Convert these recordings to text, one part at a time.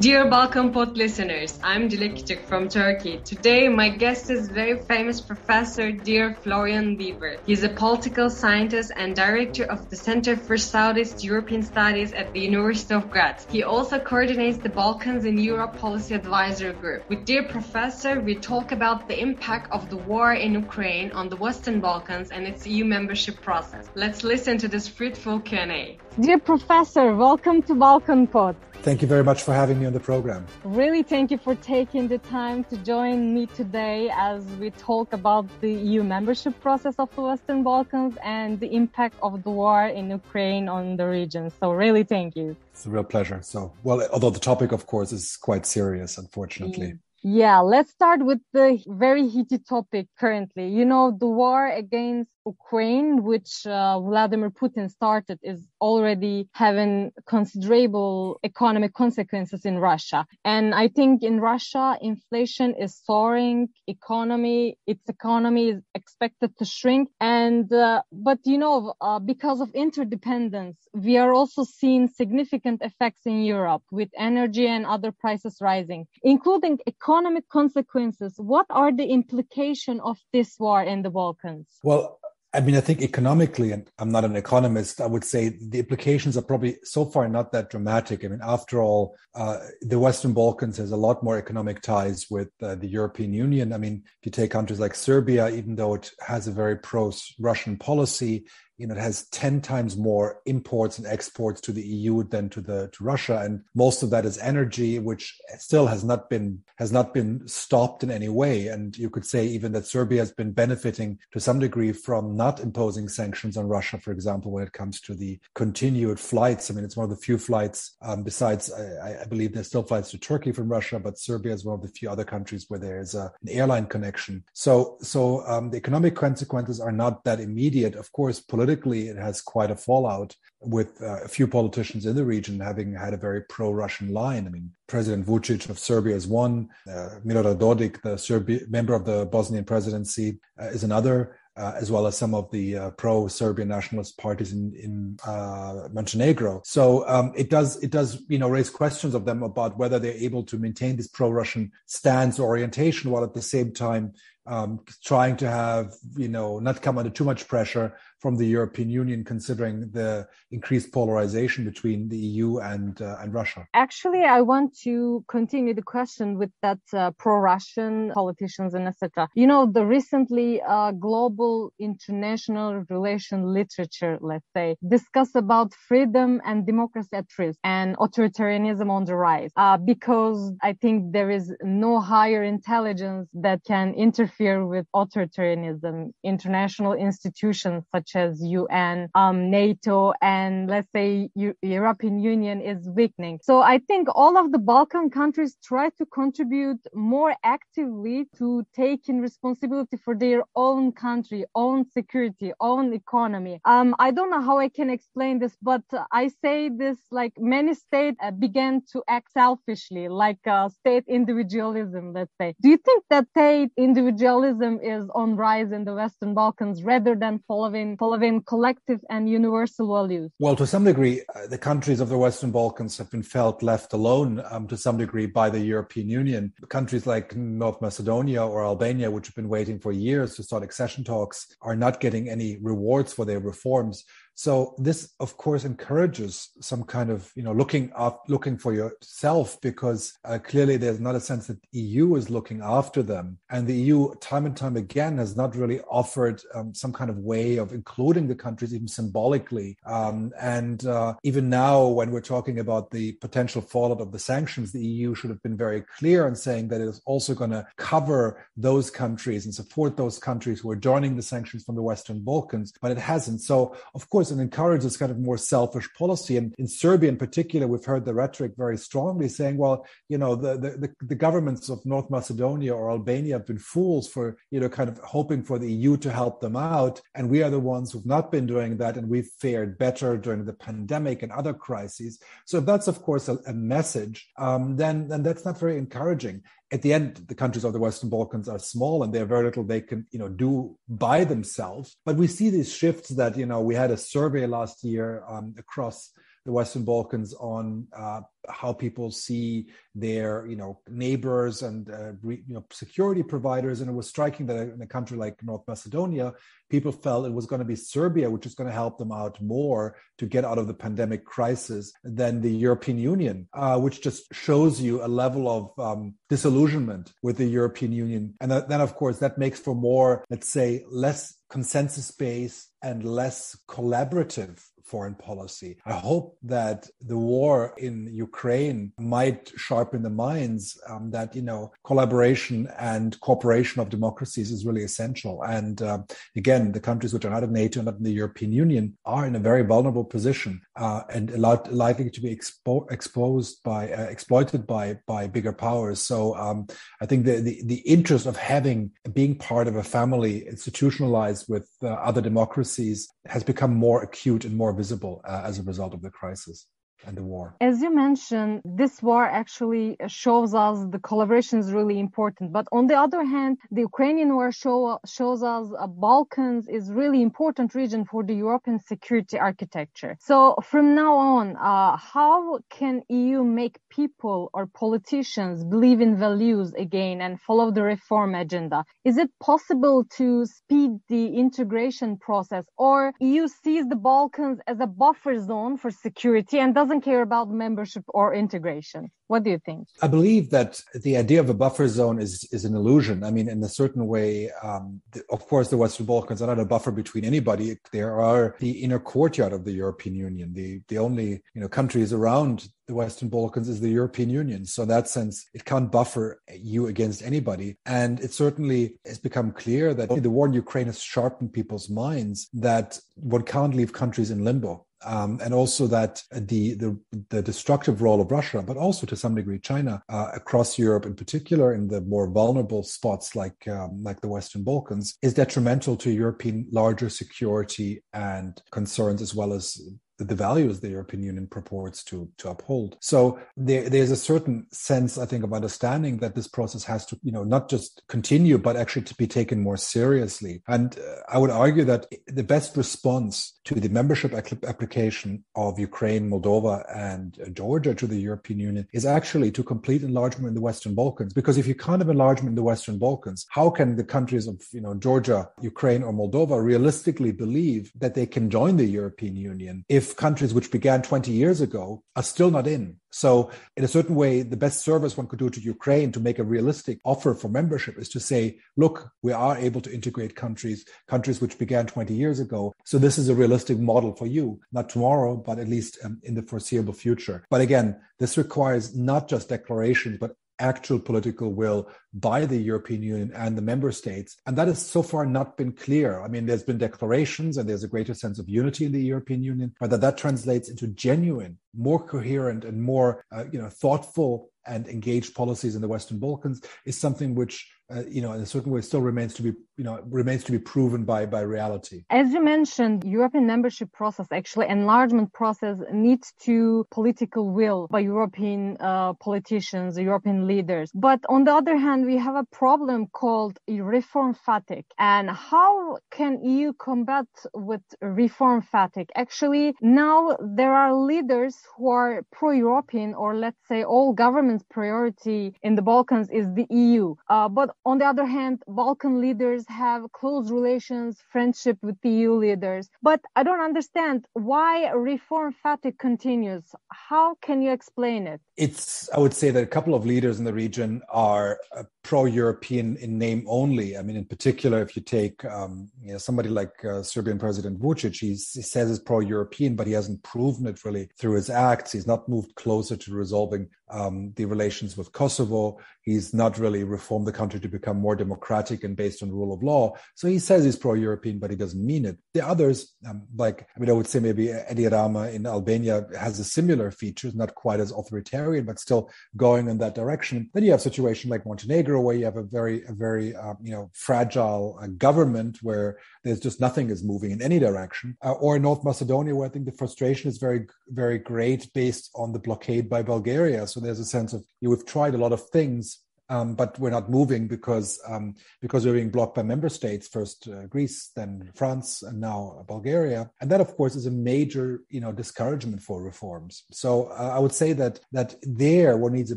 Dear Balkan Pod listeners, I'm Dilek from Turkey. Today, my guest is very famous professor, dear Florian Bieber. He's a political scientist and director of the Center for Southeast European Studies at the University of Graz. He also coordinates the Balkans in Europe Policy Advisory Group. With dear professor, we talk about the impact of the war in Ukraine on the Western Balkans and its EU membership process. Let's listen to this fruitful Q&A. Dear professor, welcome to Balkan Pod. Thank you very much for having me on the program. Really, thank you for taking the time to join me today as we talk about the EU membership process of the Western Balkans and the impact of the war in Ukraine on the region. So, really, thank you. It's a real pleasure. So, well, although the topic, of course, is quite serious, unfortunately. Mm. Yeah, let's start with the very heated topic currently. You know, the war against Ukraine, which uh, Vladimir Putin started, is already having considerable economic consequences in Russia. And I think in Russia, inflation is soaring, economy, its economy is expected to shrink. And, uh, but you know, uh, because of interdependence, we are also seeing significant effects in Europe with energy and other prices rising, including economic consequences. What are the implications of this war in the Balkans? Well, I mean, I think economically, and I'm not an economist, I would say the implications are probably so far not that dramatic. I mean, after all, uh, the Western Balkans has a lot more economic ties with uh, the European Union. I mean, if you take countries like Serbia, even though it has a very pro Russian policy, you know, it has 10 times more imports and exports to the EU than to the to Russia. And most of that is energy, which still has not been has not been stopped in any way. And you could say even that Serbia has been benefiting to some degree from not imposing sanctions on Russia, for example, when it comes to the continued flights. I mean, it's one of the few flights, um, besides, I, I, believe there's still flights to Turkey from Russia, but Serbia is one of the few other countries where there is a, an airline connection. So, so um, the economic consequences are not that immediate. Of course, politically politically, it has quite a fallout with uh, a few politicians in the region having had a very pro-Russian line. I mean, President Vucic of Serbia is one. Uh, Milorad Dodik, the Serbi- member of the Bosnian presidency, uh, is another. Uh, as well as some of the uh, pro-Serbian nationalist parties in, in uh, Montenegro. So um, it does it does you know raise questions of them about whether they're able to maintain this pro-Russian stance or orientation while at the same time um, trying to have you know not come under too much pressure from the European Union, considering the increased polarization between the EU and uh, and Russia? Actually, I want to continue the question with that uh, pro-Russian politicians and etc. You know, the recently uh, global international relation literature, let's say, discuss about freedom and democracy at risk and authoritarianism on the rise, uh, because I think there is no higher intelligence that can interfere with authoritarianism. International institutions such such as UN, um, NATO, and let's say U- European Union is weakening. So I think all of the Balkan countries try to contribute more actively to taking responsibility for their own country, own security, own economy. Um, I don't know how I can explain this, but I say this like many states uh, began to act selfishly, like uh, state individualism, let's say. Do you think that state individualism is on rise in the Western Balkans rather than following following collective and universal values? Well, to some degree, uh, the countries of the Western Balkans have been felt left alone um, to some degree by the European Union. Countries like North Macedonia or Albania, which have been waiting for years to start accession talks, are not getting any rewards for their reforms. So this, of course, encourages some kind of, you know, looking up, looking for yourself, because uh, clearly there's not a sense that EU is looking after them, and the EU, time and time again, has not really offered um, some kind of way of including the countries, even symbolically. Um, and uh, even now, when we're talking about the potential fallout of the sanctions, the EU should have been very clear in saying that it is also going to cover those countries and support those countries who are joining the sanctions from the Western Balkans, but it hasn't. So, of course and encourage this kind of more selfish policy. And in Serbia, in particular, we've heard the rhetoric very strongly saying, well, you know, the, the, the governments of North Macedonia or Albania have been fools for, you know, kind of hoping for the EU to help them out. And we are the ones who've not been doing that. And we've fared better during the pandemic and other crises. So if that's, of course, a, a message, um, then, then that's not very encouraging at the end, the countries of the Western Balkans are small and they have very little they can, you know, do by themselves. But we see these shifts that, you know, we had a survey last year um, across the Western Balkans on uh, how people see their you know neighbors and uh, re, you know security providers. And it was striking that in a country like north macedonia people felt it was going to be serbia which is going to help them out more to get out of the pandemic crisis than the european union uh, which just shows you a level of um, disillusionment with the european union. And then of course that makes for more let's say less consensus based and less collaborative foreign policy. I hope that the war in Ukraine might sharpen the minds um, that you know collaboration and cooperation of democracies is really essential. And uh, again, the countries which are not in NATO and not in the European Union are in a very vulnerable position uh, and a lot likely to be expo- exposed by uh, exploited by by bigger powers. So um, I think the, the, the interest of having being part of a family institutionalized with uh, other democracies has become more acute and more visible uh, as a result of the crisis and the war. As you mentioned, this war actually shows us the collaboration is really important. But on the other hand, the Ukrainian war show, shows us uh, Balkans is really important region for the European security architecture. So from now on, uh, how can EU make people or politicians believe in values again and follow the reform agenda? Is it possible to speed the integration process or EU sees the Balkans as a buffer zone for security and does doesn't care about membership or integration. What do you think? I believe that the idea of a buffer zone is is an illusion. I mean, in a certain way, um, the, of course, the Western Balkans are not a buffer between anybody. There are the inner courtyard of the European Union. The the only you know countries around the Western Balkans is the European Union. So in that sense, it can't buffer you against anybody. And it certainly has become clear that the war in Ukraine has sharpened people's minds that one can't leave countries in limbo um, and also that the, the, the destructive role of Russia, but also to some degree China uh, across Europe, in particular in the more vulnerable spots like um, like the Western Balkans, is detrimental to European larger security and concerns as well as the values the European Union purports to, to uphold. So there, there's a certain sense, I think, of understanding that this process has to, you know, not just continue, but actually to be taken more seriously. And uh, I would argue that the best response to the membership application of Ukraine, Moldova, and uh, Georgia to the European Union is actually to complete enlargement in the Western Balkans. Because if you can't have enlargement in the Western Balkans, how can the countries of, you know, Georgia, Ukraine, or Moldova realistically believe that they can join the European Union if countries which began 20 years ago are still not in. So, in a certain way, the best service one could do to Ukraine to make a realistic offer for membership is to say, look, we are able to integrate countries, countries which began 20 years ago. So, this is a realistic model for you, not tomorrow, but at least um, in the foreseeable future. But again, this requires not just declarations, but actual political will by the European Union and the member states. And that has so far not been clear. I mean, there's been declarations and there's a greater sense of unity in the European Union, but that that translates into genuine, more coherent and more, uh, you know, thoughtful and engaged policies in the Western Balkans is something which uh, you know, in a certain way, still remains to be, you know, remains to be proven by by reality. As you mentioned, European membership process, actually enlargement process, needs to political will by European uh, politicians, European leaders. But on the other hand, we have a problem called reform fatigue. And how can EU combat with reform fatigue? Actually, now there are leaders who are pro-European, or let's say all governments' priority in the Balkans is the EU. Uh, but on the other hand, Balkan leaders have close relations, friendship with the EU leaders. But I don't understand why reform fatigue continues. How can you explain it? It's, I would say that a couple of leaders in the region are uh, pro-European in name only. I mean, in particular, if you take um, you know, somebody like uh, Serbian President Vucic, he says he's pro-European, but he hasn't proven it really through his acts. He's not moved closer to resolving um, the relations with Kosovo. He's not really reformed the country to become more democratic and based on rule of law. So he says he's pro-European, but he doesn't mean it. The others, um, like I mean, I would say maybe Edi Rama in Albania has a similar features, not quite as authoritarian, but still going in that direction. Then you have a situation like Montenegro, where you have a very, a very, uh, you know, fragile uh, government where there's just nothing is moving in any direction. Uh, or in North Macedonia, where I think the frustration is very, very great based on the blockade by Bulgaria. So there's a sense of you know, we've tried a lot of things um, but we're not moving because um, because we're being blocked by member states. First uh, Greece, then France, and now Bulgaria. And that, of course, is a major you know discouragement for reforms. So uh, I would say that that there one needs a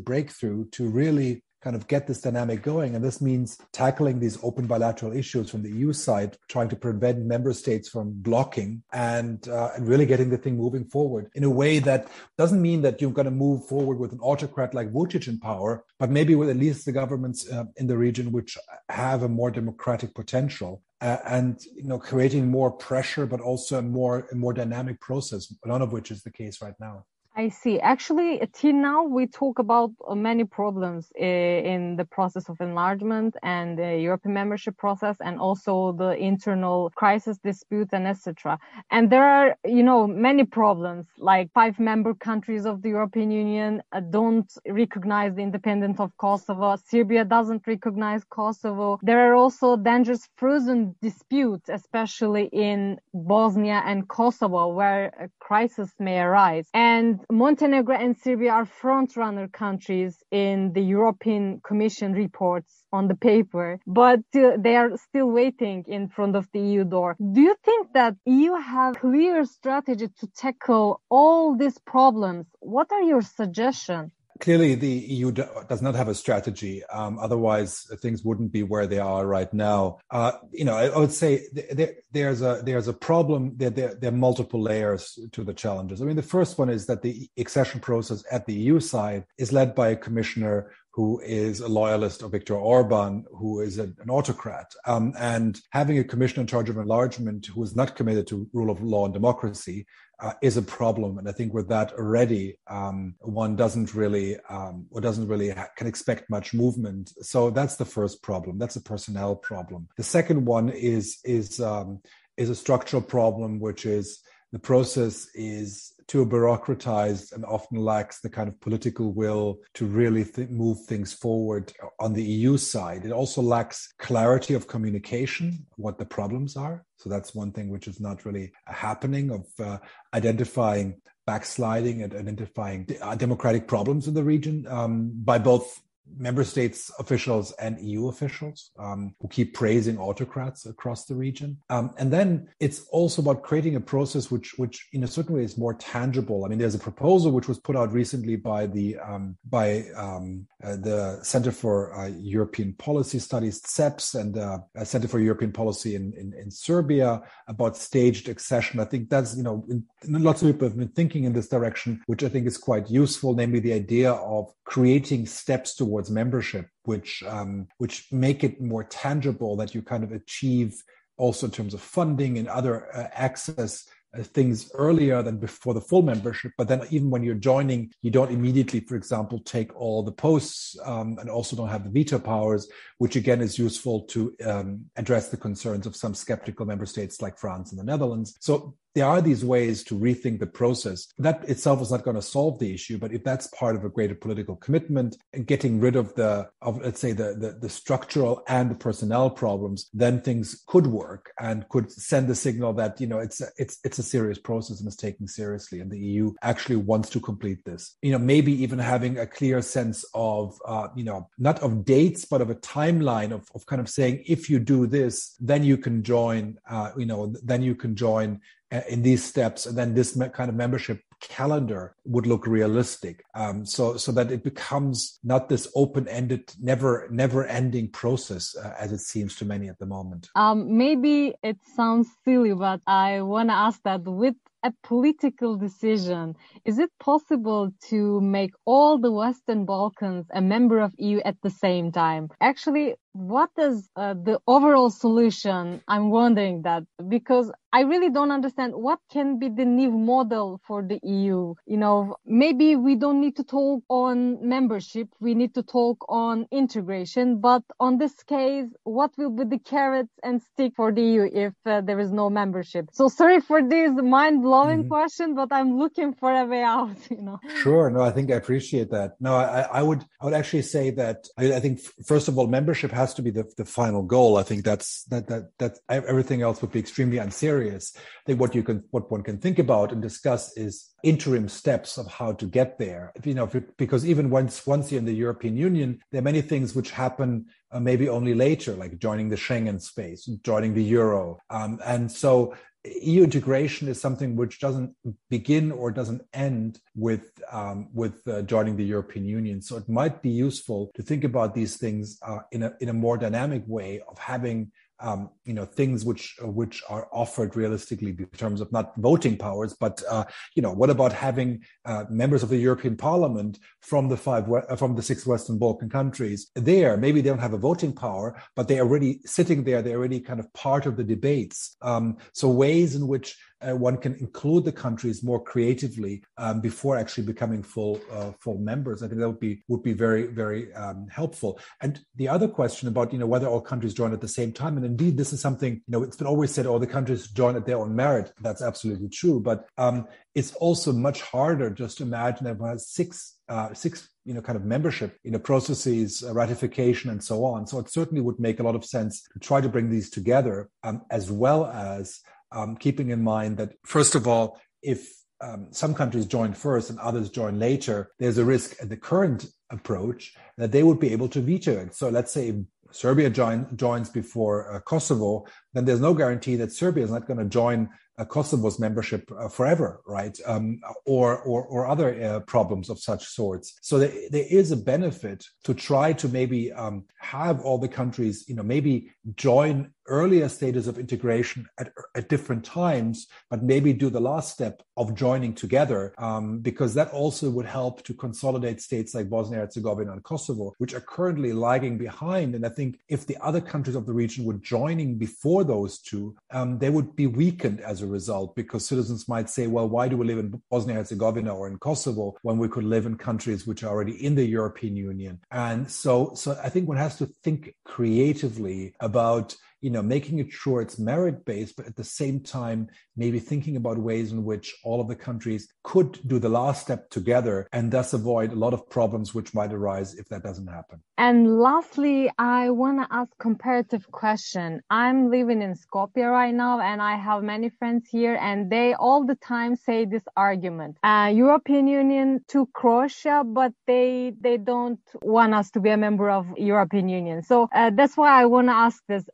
breakthrough to really kind of get this dynamic going. And this means tackling these open bilateral issues from the EU side, trying to prevent member states from blocking and, uh, and really getting the thing moving forward in a way that doesn't mean that you're going to move forward with an autocrat like Vucic in power, but maybe with at least the governments uh, in the region which have a more democratic potential. Uh, and you know creating more pressure but also a more a more dynamic process none of which is the case right now I see. Actually, till now, we talk about uh, many problems in the process of enlargement and the European membership process, and also the internal crisis disputes and etc. And there are, you know, many problems. Like five member countries of the European Union uh, don't recognize the independence of Kosovo. Serbia doesn't recognize Kosovo. There are also dangerous frozen disputes, especially in Bosnia and Kosovo, where a crisis may arise. And Montenegro and Serbia are front-runner countries in the European Commission reports on the paper, but uh, they are still waiting in front of the EU door. Do you think that EU have clear strategy to tackle all these problems? What are your suggestions? Clearly the EU does not have a strategy. Um, otherwise, things wouldn't be where they are right now. Uh, you know, I, I would say there, there's a there's a problem. There, there, there, are multiple layers to the challenges. I mean, the first one is that the accession process at the EU side is led by a commissioner who is a loyalist of Viktor Orban, who is an, an autocrat. Um, and having a commissioner in charge of enlargement who is not committed to rule of law and democracy uh, is a problem. And I think with that already, um, one doesn't really, um, or doesn't really ha- can expect much movement. So that's the first problem. That's a personnel problem. The second one is is um, is a structural problem, which is the process is too bureaucratized and often lacks the kind of political will to really th- move things forward on the EU side. It also lacks clarity of communication, what the problems are. So that's one thing which is not really happening of uh, identifying backsliding and identifying uh, democratic problems in the region um, by both member states officials and EU officials um, who keep praising autocrats across the region. Um, and then it's also about creating a process which, which in a certain way is more tangible. I mean, there's a proposal which was put out recently by the um, by um, uh, the Center for uh, European Policy Studies, CEPS, and uh, Center for European Policy in, in, in, Serbia about staged accession. I think that's you know lots of people have been thinking in this direction, which I think is quite useful. Namely, the idea of creating steps towards towards membership, which um, which make it more tangible that you kind of achieve also in terms of funding and other uh, access uh, things earlier than before the full membership. But then even when you're joining, you don't immediately, for example, take all the posts um, and also don't have the veto powers, which again is useful to um, address the concerns of some skeptical member states like France and the Netherlands. So there are these ways to rethink the process. That itself is not going to solve the issue, but if that's part of a greater political commitment and getting rid of the, of let's say the, the, the structural and the personnel problems, then things could work and could send the signal that, you know, it's, a, it's, it's a serious process and it's taken seriously. And the EU actually wants to complete this. You know, maybe even having a clear sense of, uh, you know, not of dates, but of a timeline of, of kind of saying, if you do this, then you can join, uh, you know, then you can join in these steps, and then this kind of membership calendar would look realistic. Um, so so that it becomes not this open-ended, never never-ending process uh, as it seems to many at the moment. Um, maybe it sounds silly, but I want to ask that with a political decision, is it possible to make all the Western Balkans a member of EU at the same time? Actually, what is uh, the overall solution? I'm wondering that because I really don't understand what can be the new model for the EU. You know, maybe we don't need to talk on membership. We need to talk on integration. But on this case, what will be the carrots and stick for the EU if uh, there is no membership? So sorry for this mind blowing mm-hmm. question, but I'm looking for a way out, you know. Sure. No, I think I appreciate that. No, I, I would, I would actually say that I, I think first of all, membership has has to be the, the final goal. I think that's that that that everything else would be extremely unserious. I think what you can what one can think about and discuss is interim steps of how to get there. You know, because even once once you're in the European Union, there are many things which happen uh, maybe only later, like joining the Schengen space, joining the euro, um, and so EU integration is something which doesn't begin or doesn't end with um, with uh, joining the European Union. So it might be useful to think about these things uh, in a in a more dynamic way of having um, you know things which uh, which are offered realistically in terms of not voting powers, but uh, you know what about having uh, members of the European Parliament from the five uh, from the six Western Balkan countries there? Maybe they don't have a voting power, but they're already sitting there. They're already kind of part of the debates. Um, so ways in which uh, one can include the countries more creatively um, before actually becoming full uh, full members. I think that would be would be very very um, helpful. And the other question about you know whether all countries join at the same time, and indeed this is something you know it's been always said, oh the countries join at their own merit. That's absolutely true, but um, it's also much harder just to imagine that one has six uh, six you know kind of membership you know processes uh, ratification and so on so it certainly would make a lot of sense to try to bring these together um, as well as um, keeping in mind that, first of all, if um, some countries join first and others join later, there's a risk at the current approach that they would be able to veto it. So let's say Serbia join, joins before uh, Kosovo, then there's no guarantee that Serbia is not going to join uh, Kosovo's membership uh, forever, right? Um, or, or, or other uh, problems of such sorts. So there, there is a benefit to try to maybe um, have all the countries, you know, maybe join earlier stages of integration at, at different times, but maybe do the last step of joining together, um, because that also would help to consolidate states like Bosnia Herzegovina and Kosovo, which are currently lagging behind. And I think if the other countries of the region were joining before those two, um, they would be weakened as a result because citizens might say, well, why do we live in Bosnia Herzegovina or in Kosovo when we could live in countries which are already in the European Union? And so, so I think one has to think creatively about you know, making it sure it's merit based, but at the same time, maybe thinking about ways in which all of the countries could do the last step together and thus avoid a lot of problems which might arise if that doesn't happen. And lastly, I want to ask comparative question. I'm living in Skopje right now and I have many friends here and they all the time say this argument. Uh, European Union to Croatia, but they, they don't want us to be a member of European Union. So uh, that's why I want to ask this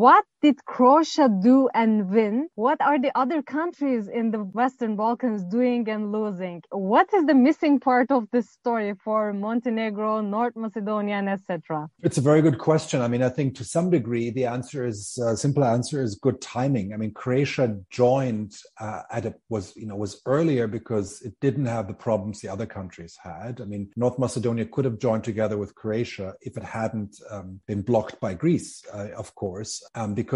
what did Croatia do and win? What are the other countries in the Western Balkans doing and losing? What is the missing part of this story for Montenegro, North Macedonia, and etc.? It's a very good question. I mean, I think to some degree the answer is uh, simple answer is good timing. I mean, Croatia joined uh, at a was you know was earlier because it didn't have the problems the other countries had. I mean, North Macedonia could have joined together with Croatia if it hadn't um, been blocked by Greece, uh, of course um, because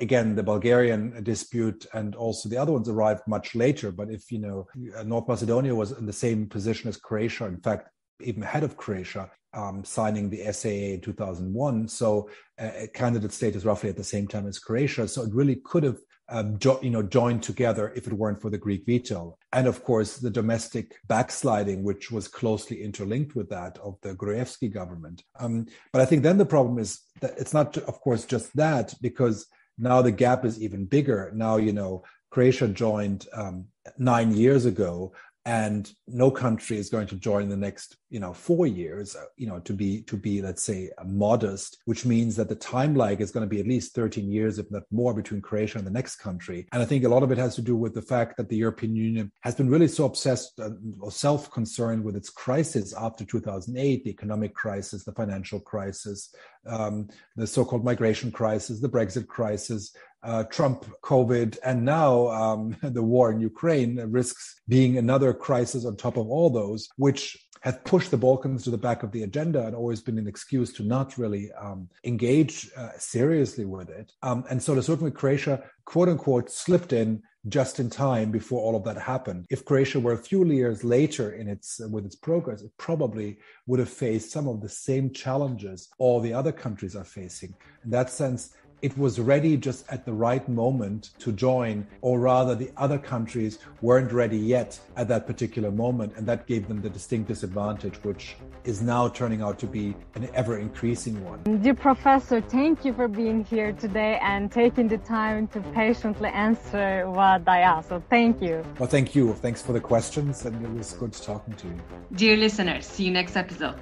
again the bulgarian dispute and also the other ones arrived much later. But if you know north macedonia was in the same position as croatia in fact even ahead of croatia um, signing the saa in 2001 so uh, candidate status roughly at the same time as croatia. So it really could have um, jo- you know, joined together if it weren't for the Greek veto. And of course, the domestic backsliding, which was closely interlinked with that of the Gruevski government. Um, but I think then the problem is that it's not, of course, just that, because now the gap is even bigger. Now, you know, Croatia joined um, nine years ago, and no country is going to join the next you know four years uh, you know to be to be let's say modest which means that the time lag is going to be at least 13 years if not more between croatia and the next country. And i think a lot of it has to do with the fact that the european union has been really so obsessed uh, or self-concerned with its crisis after 2008 the economic crisis the financial crisis um, the so-called migration crisis the brexit crisis uh, Trump, COVID, and now um, the war in Ukraine risks being another crisis on top of all those, which have pushed the Balkans to the back of the agenda and always been an excuse to not really um, engage uh, seriously with it. Um, and so, to certainly, Croatia, quote unquote, slipped in just in time before all of that happened. If Croatia were a few years later in its with its progress, it probably would have faced some of the same challenges all the other countries are facing. In that sense, it was ready just at the right moment to join, or rather, the other countries weren't ready yet at that particular moment. And that gave them the distinct disadvantage, which is now turning out to be an ever increasing one. Dear Professor, thank you for being here today and taking the time to patiently answer what I asked. So thank you. Well, thank you. Thanks for the questions, and it was good talking to you. Dear listeners, see you next episode.